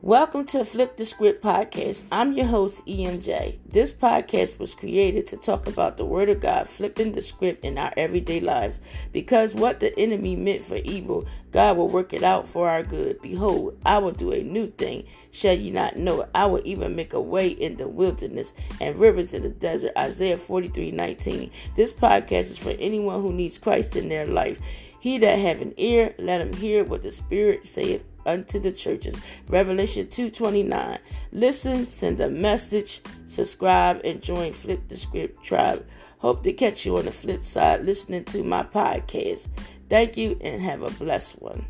Welcome to Flip the Script podcast. I'm your host, EMJ. This podcast was created to talk about the Word of God flipping the script in our everyday lives. Because what the enemy meant for evil, God will work it out for our good. Behold, I will do a new thing. Shall ye not know it? I will even make a way in the wilderness and rivers in the desert. Isaiah 43 19. This podcast is for anyone who needs Christ in their life. He that have an ear, let him hear what the Spirit saith unto the churches. Revelation 2:29. Listen, send a message, subscribe, and join Flip the Script Tribe. Hope to catch you on the flip side listening to my podcast. Thank you and have a blessed one.